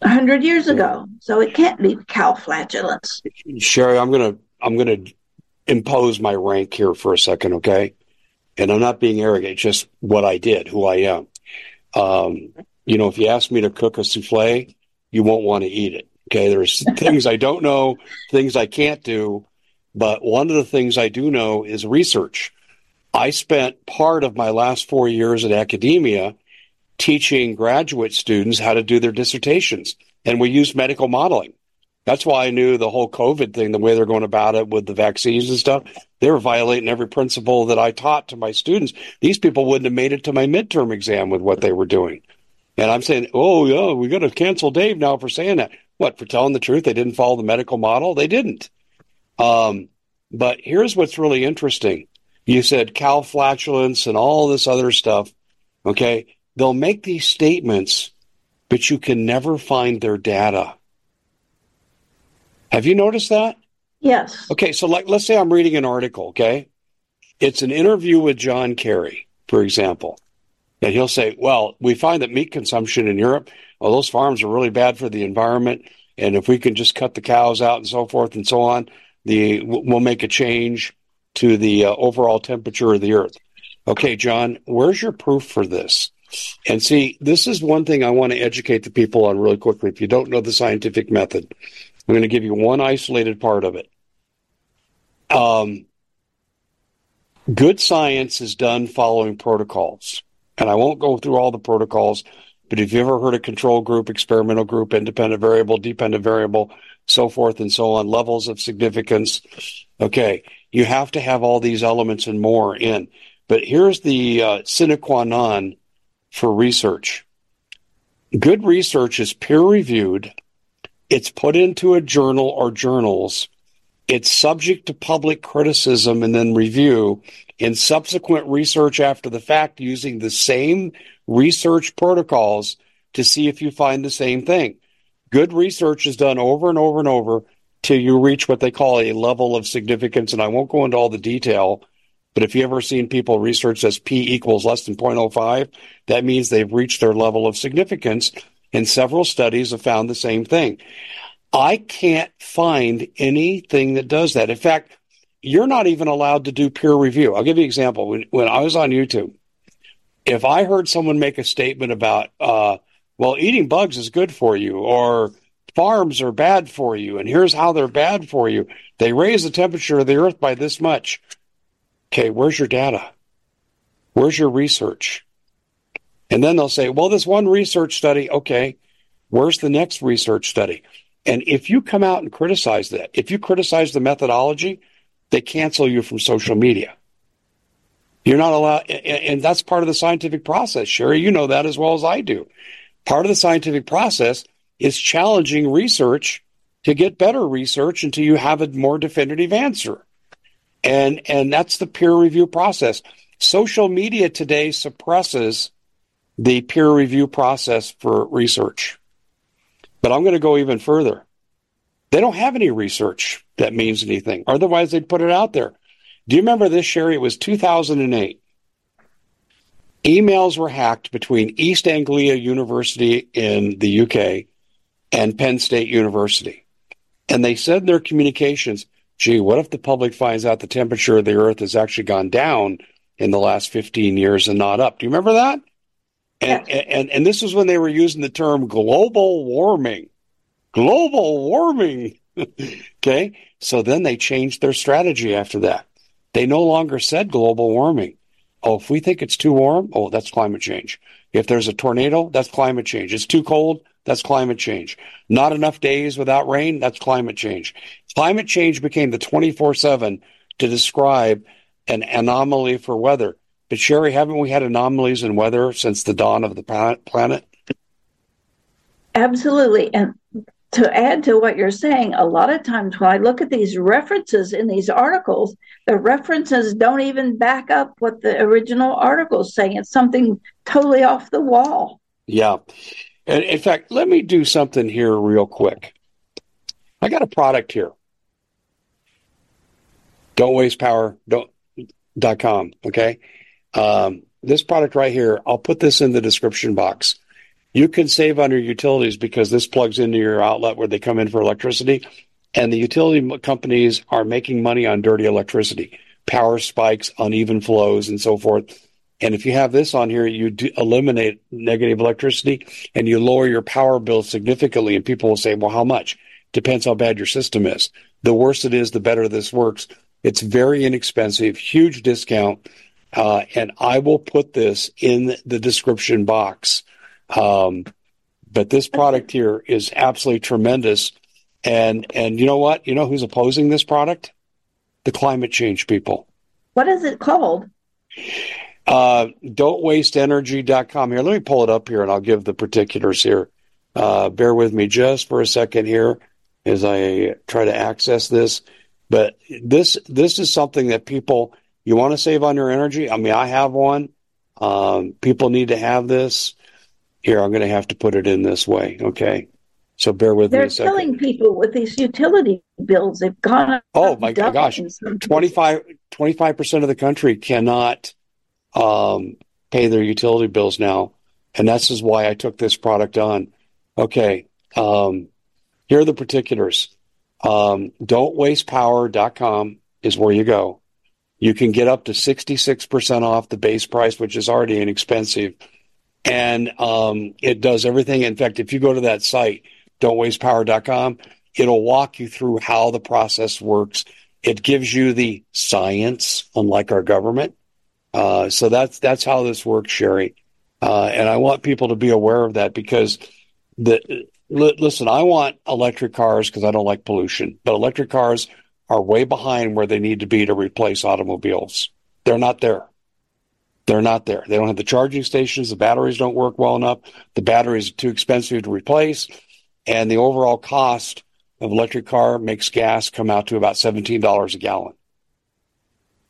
100 years ago. So it can't be cow flatulence. Sharry, I'm going to I'm going to impose my rank here for a second, okay? And I'm not being arrogant, just what I did, who I am. Um, you know, if you ask me to cook a souffle, you won't want to eat it. Okay. There's things I don't know, things I can't do. But one of the things I do know is research. I spent part of my last four years at academia teaching graduate students how to do their dissertations. And we used medical modeling. That's why I knew the whole COVID thing, the way they're going about it with the vaccines and stuff, they were violating every principle that I taught to my students. These people wouldn't have made it to my midterm exam with what they were doing. And I'm saying, oh, yeah, we got to cancel Dave now for saying that. What, for telling the truth? They didn't follow the medical model? They didn't. Um, but here's what's really interesting. You said cow flatulence and all this other stuff. Okay. They'll make these statements, but you can never find their data. Have you noticed that? Yes. Okay, so like let's say I'm reading an article, okay? It's an interview with John Kerry, for example. And he'll say, Well, we find that meat consumption in Europe, well, those farms are really bad for the environment. And if we can just cut the cows out and so forth and so on, the we'll make a change to the uh, overall temperature of the earth. Okay, John, where's your proof for this? And see, this is one thing I want to educate the people on really quickly. If you don't know the scientific method, I'm going to give you one isolated part of it. Um, good science is done following protocols. And I won't go through all the protocols, but if you ever heard of control group, experimental group, independent variable, dependent variable, so forth and so on, levels of significance, okay, you have to have all these elements and more in. But here's the uh, sine qua non for research. Good research is peer reviewed it's put into a journal or journals. It's subject to public criticism and then review in subsequent research after the fact using the same research protocols to see if you find the same thing. Good research is done over and over and over till you reach what they call a level of significance. And I won't go into all the detail, but if you ever seen people research as P equals less than 0.05, that means they've reached their level of significance and several studies have found the same thing. I can't find anything that does that. In fact, you're not even allowed to do peer review. I'll give you an example. When, when I was on YouTube, if I heard someone make a statement about, uh, well, eating bugs is good for you, or farms are bad for you, and here's how they're bad for you. They raise the temperature of the earth by this much. Okay, where's your data? Where's your research? And then they'll say, well, this one research study, okay, where's the next research study? And if you come out and criticize that, if you criticize the methodology, they cancel you from social media. You're not allowed, and that's part of the scientific process. Sharry, you know that as well as I do. Part of the scientific process is challenging research to get better research until you have a more definitive answer. And and that's the peer review process. Social media today suppresses the peer review process for research. But I'm going to go even further. They don't have any research that means anything. Otherwise, they'd put it out there. Do you remember this, Sharry? It was 2008. Emails were hacked between East Anglia University in the UK and Penn State University. And they said in their communications, gee, what if the public finds out the temperature of the earth has actually gone down in the last 15 years and not up? Do you remember that? And, yes. and, and this was when they were using the term global warming. Global warming. okay. So then they changed their strategy after that. They no longer said global warming. Oh, if we think it's too warm, oh, that's climate change. If there's a tornado, that's climate change. It's too cold, that's climate change. Not enough days without rain, that's climate change. Climate change became the 24 7 to describe an anomaly for weather. But Sharry, haven't we had anomalies in weather since the dawn of the planet? Absolutely. And to add to what you're saying, a lot of times when I look at these references in these articles, the references don't even back up what the original article is saying. It's something totally off the wall. Yeah. And in fact, let me do something here real quick. I got a product here. Don't waste power. Don't dot com. Okay. Um, this product right here, I'll put this in the description box. You can save on your utilities because this plugs into your outlet where they come in for electricity. And the utility companies are making money on dirty electricity, power spikes, uneven flows, and so forth. And if you have this on here, you eliminate negative electricity and you lower your power bill significantly. And people will say, well, how much? Depends how bad your system is. The worse it is, the better this works. It's very inexpensive, huge discount. Uh, and I will put this in the description box. Um, but this product here is absolutely tremendous. And and you know what? You know who's opposing this product? The climate change people. What is it called? Uh, don'twasteenergy.com. Here, let me pull it up here and I'll give the particulars here. Uh, bear with me just for a second here as I try to access this. But this this is something that people you want to save on your energy. I mean, I have one. Um, people need to have this. Here, I'm going to have to put it in this way. Okay. So bear with They're me. They're killing people with these utility bills. They've gone. Oh my gosh, 25 percent of the country cannot um, pay their utility bills now, and this is why I took this product on. Okay, um, here are the particulars. Um, don'twastepower.com is where you go. You can get up to 66% off the base price, which is already inexpensive. And um, it does everything. In fact, if you go to that site, don'twastepower.com, it'll walk you through how the process works. It gives you the science, unlike our government. Uh, so that's that's how this works, Sharry. Uh, and I want people to be aware of that because the li- listen, I want electric cars because I don't like pollution, but electric cars are way behind where they need to be to replace automobiles. They're not there. They're not there. They don't have the charging stations. The batteries don't work well enough. The batteries are too expensive to replace. And the overall cost of electric car makes gas come out to about $17 a gallon.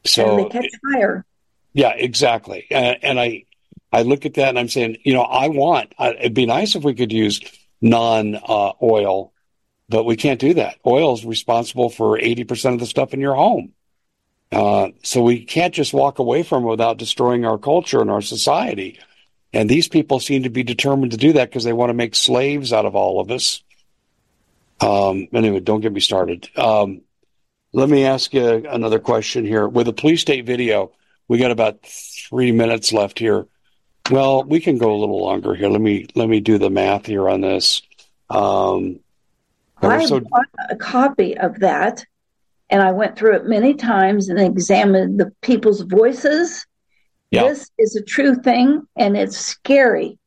So and they catch fire. Yeah, exactly. And, and, I, I look at that and I'm saying, you know, I want, uh, it'd be nice if we could use non uh, oil, but we can't do that. Oil is responsible for 80% of the stuff in your home. Uh, so we can't just walk away from it without destroying our culture and our society. And these people seem to be determined to do that because they want to make slaves out of all of us. Um, anyway, don't get me started. Um, let me ask you another question here. With the police state video, we got about three minutes left here. Well, we can go a little longer here. Let me let me do the math here on this. Um, I so, bought a copy of that and I went through it many times and examined the people's voices. Yeah. This is a true thing, and it's scary.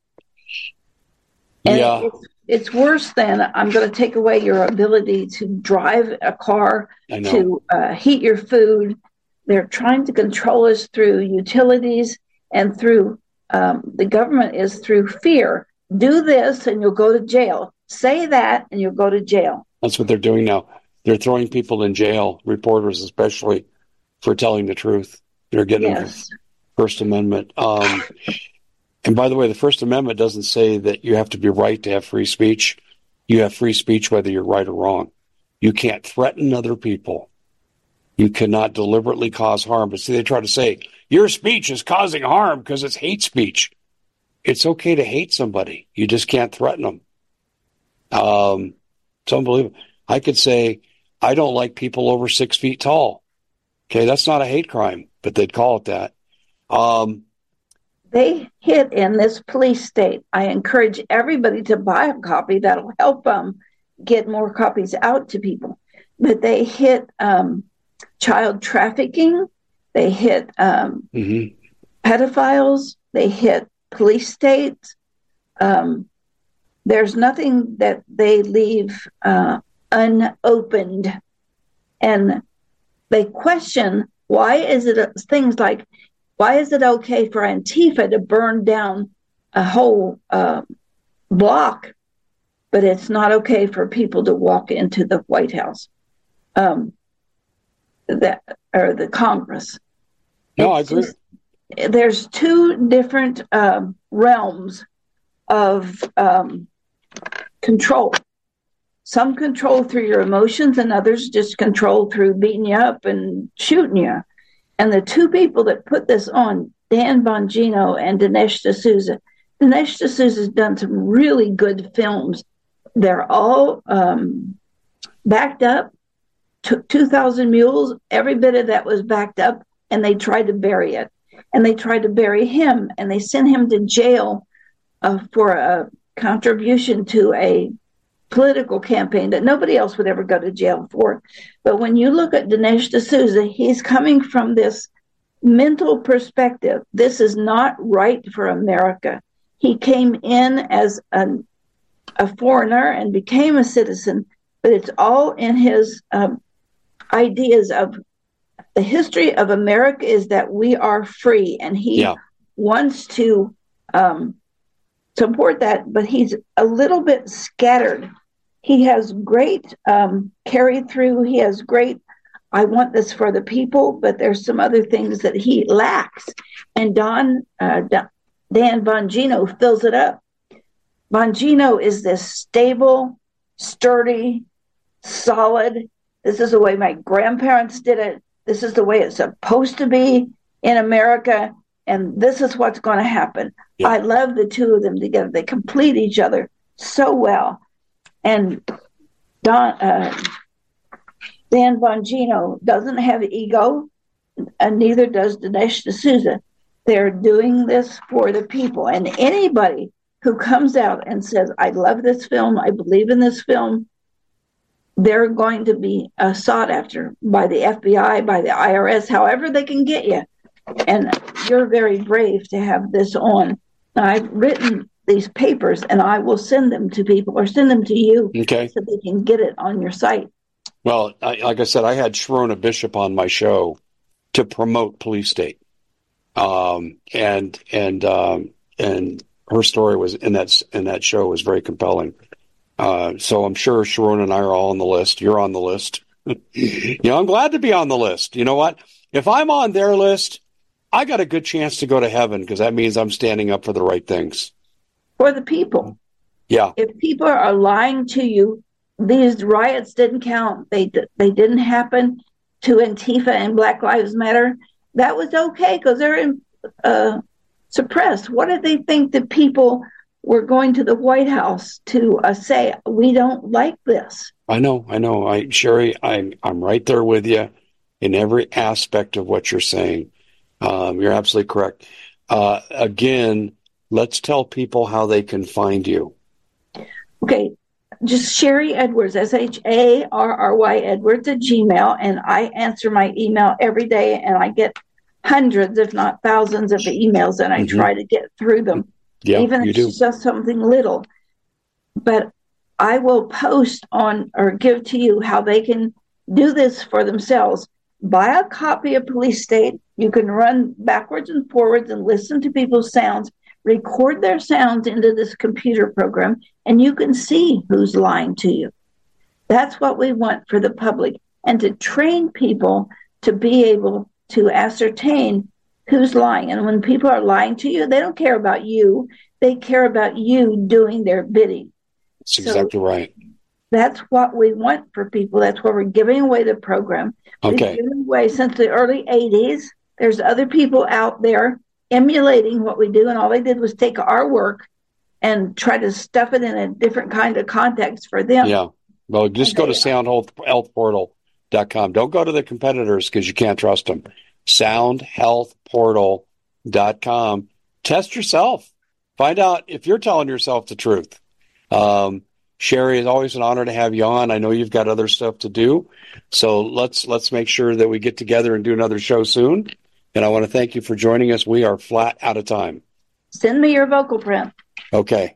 And yeah. It's, it's worse than I'm going to take away your ability to drive a car, to uh, heat your food. They're trying to control us through utilities and through um, the government is through fear. Do this and you'll go to jail. Say that and you'll go to jail. That's what they're doing now. They're throwing people in jail, reporters especially, for telling the truth. They're getting yes. First Amendment. Um, and by the way, the First Amendment doesn't say that you have to be right to have free speech. You have free speech whether you're right or wrong. You can't threaten other people. You cannot deliberately cause harm. But see, they try to say your speech is causing harm because it's hate speech. It's okay to hate somebody. You just can't threaten them. Um, it's unbelievable. I could say, I don't like people over six feet tall. Okay, that's not a hate crime, but they'd call it that. Um, they hit in this police state. I encourage everybody to buy a copy. That'll help them get more copies out to people. But they hit um, child trafficking. They hit um, mm-hmm. pedophiles. They hit police states. Um, there's nothing that they leave uh, unopened. And they question why is it things like why is it okay for Antifa to burn down a whole uh, block, but it's not okay for people to walk into the White House, um, that or the Congress? No, it's I agree. Just, there's two different um, realms of um, control. Some control through your emotions, and others just control through beating you up and shooting you. And the two people that put this on, Dan Bongino and Dinesh D'Souza, Dinesh D'Souza has done some really good films. They're all um, backed up. Took 2,000 Mules, every bit of that was backed up, and they tried to bury it. And they tried to bury him, and they sent him to jail uh, for a contribution to a political campaign that nobody else would ever go to jail for. But when you look at Dinesh D'Souza, he's coming from this mental perspective. This is not right for America. He came in as an, a foreigner and became a citizen, but it's all in his um, ideas of the history of America is that we are free, and he yeah. wants to um, support that, but he's a little bit scattered. He has great um, carry through. He has great, I want this for the people, but there's some other things that he lacks. And Don, uh, Dan Bongino fills it up. Bongino is this stable, sturdy, solid. This is the way my grandparents did it. This is the way it's supposed to be in America. And this is what's going to happen. Yeah. I love the two of them together. They complete each other so well. And Don, uh, Dan Bongino doesn't have ego, and neither does Dinesh D'Souza. They're doing this for the people. And anybody who comes out and says, I love this film, I believe in this film, they're going to be uh, sought after by the FBI, by the IRS, however they can get you. And you're very brave to have this on. I've written these papers and I will send them to people or send them to you okay. so they can get it on your site. Well, I, like I said, I had Sherronna Bishop on my show to promote Police State, um, and and um, and her story was in that in that show was very compelling. Uh, so I'm sure Sherronna and I are all on the list. You're on the list. you know, I'm glad to be on the list. You know what? If I'm on their list, I got a good chance to go to heaven because that means I'm standing up for the right things. For the people. Yeah. If people are lying to you, these riots didn't count. They they didn't happen to Antifa and Black Lives Matter. That was okay because they're in, uh, suppressed. What did they think that people were going to the White House to uh, say? We don't like this. I know, I know. I Sharry, I'm I'm right there with you in every aspect of what you're saying. Um, you're absolutely correct. Uh, again, let's tell people how they can find you. Okay. Just Sharry Edwards, S H A R R Y Edwards at Gmail. And I answer my email every day and I get hundreds, if not thousands, of emails and I mm-hmm. try to get through them. Yeah, even if you do. it's just something little. But I will post on or give to you how they can do this for themselves. Buy a copy of Police State you can run backwards and forwards and listen to people's sounds, record their sounds into this computer program, and you can see who's lying to you. That's what we want for the public and to train people to be able to ascertain who's lying. And when people are lying to you, they don't care about you, they care about you doing their bidding. That's exactly right. That's what we want for people. That's why we're giving away the program. Okay. We've given away since the early 80s. There's other people out there emulating what we do, and all they did was take our work and try to stuff it in a different kind of context for them. Yeah. Well, just go to soundhealthportal.com. Don't go to the competitors because you can't trust them. Soundhealthportal.com. Test yourself. Find out if you're telling yourself the truth. Um, Sharry, it's always an honor to have you on. I know you've got other stuff to do, so let's let's make sure that we get together and do another show soon. And I want to thank you for joining us. We are flat out of time. Send me your vocal print. Okay.